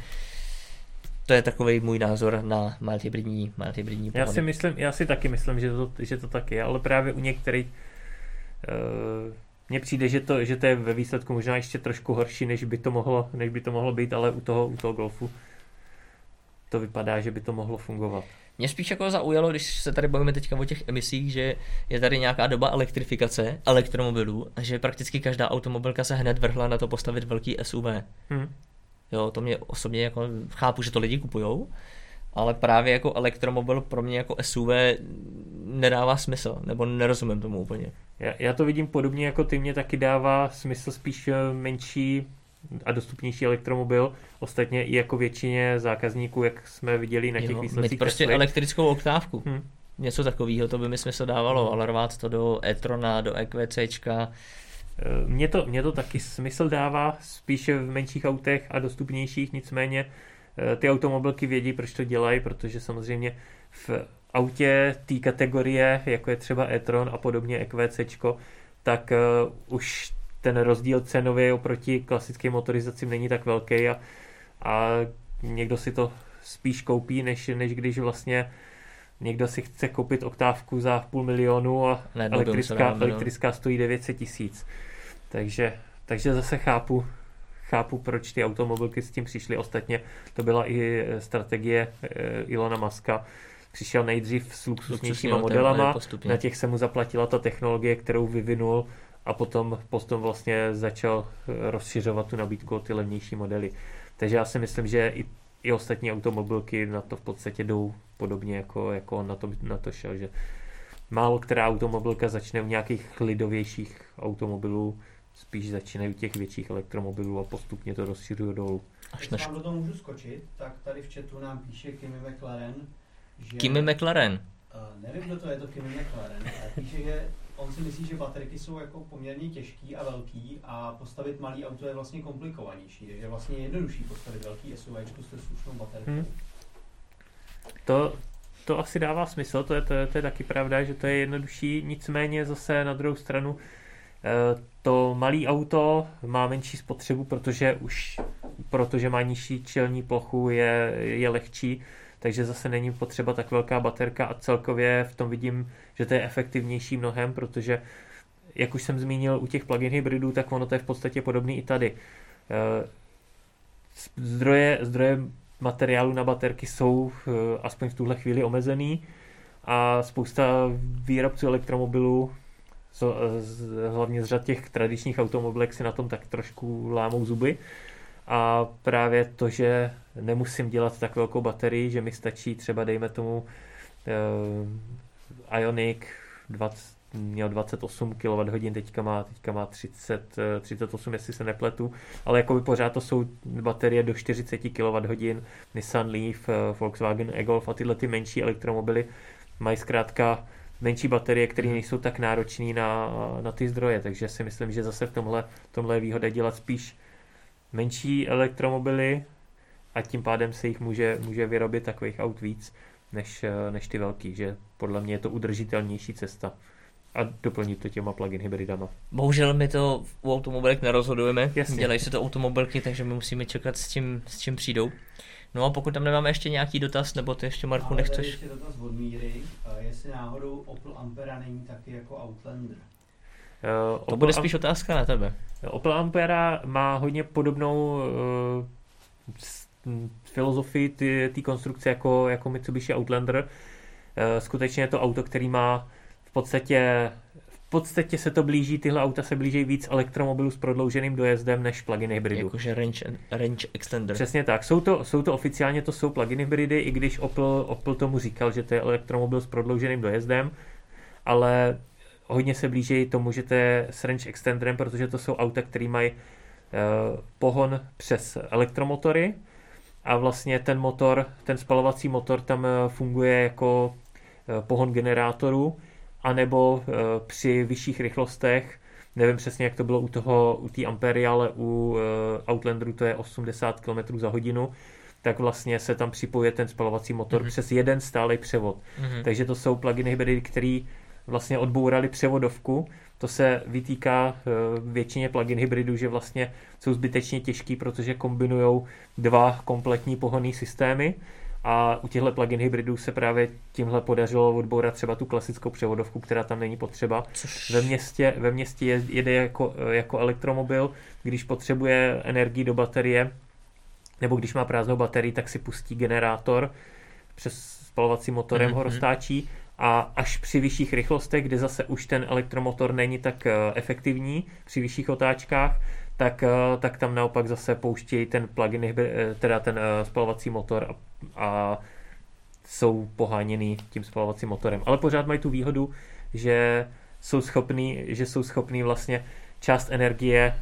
[SPEAKER 1] to je takový můj názor na mild hybridní, mild hybridní
[SPEAKER 2] já si myslím, já si taky myslím, že to, že to tak je, ale právě u některých uh, mně přijde, že to, že to je ve výsledku možná ještě trošku horší, než by to mohlo, než by to mohlo být, ale u toho, u toho golfu to vypadá, že by to mohlo fungovat.
[SPEAKER 1] Mě spíš jako zaujalo, když se tady bavíme teďka o těch emisích, že je tady nějaká doba elektrifikace elektromobilů a že prakticky každá automobilka se hned vrhla na to postavit velký SUV. Hmm. Jo, to mě osobně jako chápu, že to lidi kupujou, ale právě jako elektromobil pro mě jako SUV nedává smysl, nebo nerozumím tomu úplně.
[SPEAKER 2] Já, já to vidím podobně jako ty, mě taky dává smysl spíš eh, menší a dostupnější elektromobil, ostatně i jako většině zákazníků, jak jsme viděli na těch jo, výsledcích.
[SPEAKER 1] prostě Tesla. elektrickou oktávku. Hmm. Něco takového, to by mi smysl dávalo, hmm. ale rvát to do e-trona, do EQCčka,
[SPEAKER 2] mně to, mě to taky smysl dává, spíše v menších autech a dostupnějších, nicméně eh, ty automobilky vědí, proč to dělají, protože samozřejmě v autě té kategorie, jako je třeba e-tron a podobně EQC, tak uh, už ten rozdíl cenově oproti klasickým motorizacím není tak velký a, a někdo si to spíš koupí, než, než když vlastně někdo si chce koupit oktávku za půl milionu a elektrická, elektrická stojí 900 tisíc. Takže, takže zase chápu, chápu, proč ty automobilky s tím přišly. Ostatně to byla i strategie Ilona Maska. Přišel nejdřív s luxusnějšíma modelama, na těch se mu zaplatila ta technologie, kterou vyvinul a potom, potom vlastně začal rozšiřovat tu nabídku o ty levnější modely. Takže já si myslím, že i, i ostatní automobilky na to v podstatě jdou podobně, jako, jako on na to, na to šel, že málo která automobilka začne u nějakých lidovějších automobilů, spíš začínají u těch větších elektromobilů a postupně to rozšiřují dolů.
[SPEAKER 3] Až Když vám do toho můžu skočit, tak tady v chatu nám píše Kimi McLaren,
[SPEAKER 1] že... Kimi McLaren?
[SPEAKER 3] Uh, nevím, kdo to je, to Kimi McLaren, ale píše, že on si myslí, že baterky jsou jako poměrně těžký a velký a postavit malý auto je vlastně komplikovanější, takže vlastně je jednodušší postavit velký SUV s slušnou baterkou. Hmm.
[SPEAKER 2] To, to asi dává smysl, to je, to, je, to je taky pravda, že to je jednodušší, nicméně zase na druhou stranu eh, to malé auto má menší spotřebu, protože už protože má nižší čelní plochu, je, je lehčí, takže zase není potřeba tak velká baterka a celkově v tom vidím, že to je efektivnější mnohem, protože jak už jsem zmínil u těch plug-in hybridů, tak ono to je v podstatě podobný i tady. Eh, zdroje, zdroje materiálu na baterky jsou eh, aspoň v tuhle chvíli omezený a spousta výrobců elektromobilů, hlavně z řad těch tradičních automobilek si na tom tak trošku lámou zuby. A právě to, že nemusím dělat tak velkou baterii, že mi stačí třeba, dejme tomu, uh, Ionic 20, měl 28 kWh, teďka má, teďka má 30, 38, jestli se nepletu, ale jako by pořád to jsou baterie do 40 kWh, Nissan Leaf, eh, Volkswagen e-Golf a tyhle ty menší elektromobily mají zkrátka menší baterie, které mhm. nejsou tak náročné na, na ty zdroje, takže si myslím, že zase v tomhle, tomhle je výhoda dělat spíš menší elektromobily a tím pádem se jich může, může vyrobit takových aut víc než, než ty velký, že podle mě je to udržitelnější cesta a doplnit to těma plug-in hybridama.
[SPEAKER 1] Bohužel my to u automobilek nerozhodujeme, Jasně. dělají se to automobilky, takže my musíme čekat s čím, s čím přijdou. No a pokud tam nemáme ještě nějaký dotaz, nebo ty ještě Marku Ale nechceš?
[SPEAKER 3] ještě dotaz od Míry, jestli náhodou Opel Ampera není taky jako Outlander.
[SPEAKER 1] Uh, to Opel bude spíš otázka na tebe.
[SPEAKER 2] Opel Ampera má hodně podobnou uh, filozofii té konstrukce jako, jako Mitsubishi Outlander. Uh, skutečně je to auto, který má v podstatě podstatě se to blíží, tyhle auta se blíží víc elektromobilů s prodlouženým dojezdem než plug-in hybridů.
[SPEAKER 1] Jakože range, range extender.
[SPEAKER 2] Přesně tak. Jsou to, jsou to oficiálně to jsou plug-in hybridy, i když Opel, Opel tomu říkal, že to je elektromobil s prodlouženým dojezdem, ale hodně se blíží tomu, že to je s range extenderem, protože to jsou auta, které mají uh, pohon přes elektromotory a vlastně ten motor, ten spalovací motor tam uh, funguje jako uh, pohon generátoru, anebo uh, při vyšších rychlostech, nevím přesně, jak to bylo u toho, u té Ampery, ale u uh, Outlanderu to je 80 km za hodinu, tak vlastně se tam připojuje ten spalovací motor mm-hmm. přes jeden stálý převod. Mm-hmm. Takže to jsou plug-in hybridy, který vlastně odbourali převodovku. To se vytýká eh, většině plug-in hybridů, že vlastně jsou zbytečně těžký, protože kombinují dva kompletní pohonné systémy a u těchto plug-in hybridů se právě tímhle podařilo odbourat třeba tu klasickou převodovku, která tam není potřeba. Což... Ve městě, ve městě jede jako, jako elektromobil, když potřebuje energii do baterie, nebo když má prázdnou baterii, tak si pustí generátor přes spalovacím motorem mm-hmm. ho mhm. roztáčí a až při vyšších rychlostech, kde zase už ten elektromotor není tak eh, efektivní při vyšších otáčkách, tak, eh, tak tam naopak zase pouštějí ten plug-in, eh, teda ten spalovací motor a, a jsou poháněný tím spalovacím motorem. Ale pořád mají tu výhodu, že jsou schopní, že jsou schopní vlastně část energie,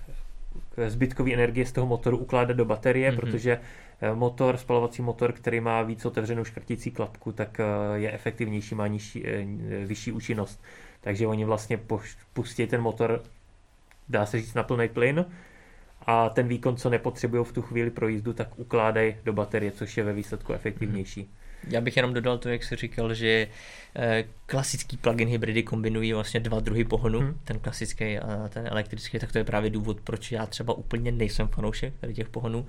[SPEAKER 2] zbytkové energie z toho motoru ukládat do baterie, mm-hmm. protože Eh, motor, spalovací motor, který má víc otevřenou škrtící klapku, tak eh, je efektivnější, má nižší, eh, vyšší účinnost. Takže oni vlastně pustí ten motor, dá se říct, na plný plyn a ten výkon, co nepotřebují v tu chvíli pro jízdu, tak ukládají do baterie, což je ve výsledku efektivnější. Hmm.
[SPEAKER 1] Já bych jenom dodal to, jak jsi říkal, že klasický plug-in hybridy kombinují vlastně dva druhy pohonu, hmm. ten klasický a ten elektrický, tak to je právě důvod, proč já třeba úplně nejsem fanoušek tady těch pohonů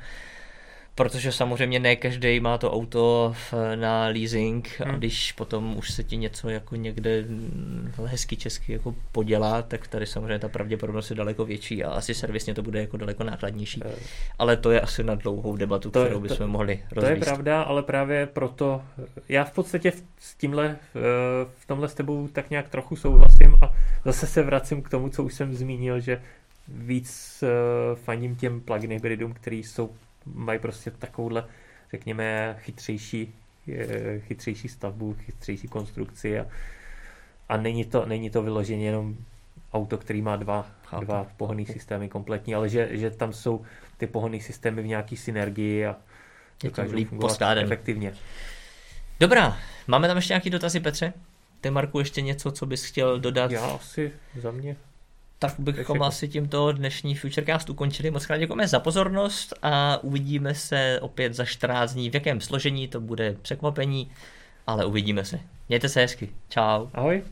[SPEAKER 1] Protože samozřejmě ne každý má to auto na leasing a
[SPEAKER 2] Hmm.
[SPEAKER 1] když potom už se ti něco jako někde mm, hezky česky jako podělá, tak tady samozřejmě ta pravděpodobnost je daleko větší a asi servisně to bude jako daleko nákladnější.
[SPEAKER 2] Eh,
[SPEAKER 1] Ale to je asi na dlouhou debatu,
[SPEAKER 2] To
[SPEAKER 1] kterou
[SPEAKER 2] to-
[SPEAKER 1] bychom mohli
[SPEAKER 2] To je pravda, ale právě proto já v podstatě s tímhle, eh, v tomhle s tebou tak nějak trochu souhlasím a zase se vracím k tomu, co už jsem zmínil, že víc eh, fandím těm plug-in hybridům, který jsou, mají prostě takovouhle, řekněme, chytřejší, eh, chytřejší stavbu, chytřejší konstrukci a, a není, to, není to vyloženě jenom auto, který má dva,
[SPEAKER 1] Chápu.
[SPEAKER 2] dva pohonný systémy kompletní, ale že, že tam jsou ty pohonný systémy v nějaký synergii a dokážou
[SPEAKER 1] líp poskládaný.
[SPEAKER 2] efektivně.
[SPEAKER 1] Dobrá, máme tam ještě nějaký dotazy, Petře? Ty, Marku, ještě něco, co bys chtěl dodat?
[SPEAKER 2] Já asi za mě.
[SPEAKER 1] Tak bychom asi tímto dnešní Futurecast ukončili. Moc krát děkujeme za pozornost a uvidíme se opět za 14 dní. V jakém složení to bude překvapení, ale uvidíme se. Mějte se hezky. Čau.
[SPEAKER 2] Ahoj.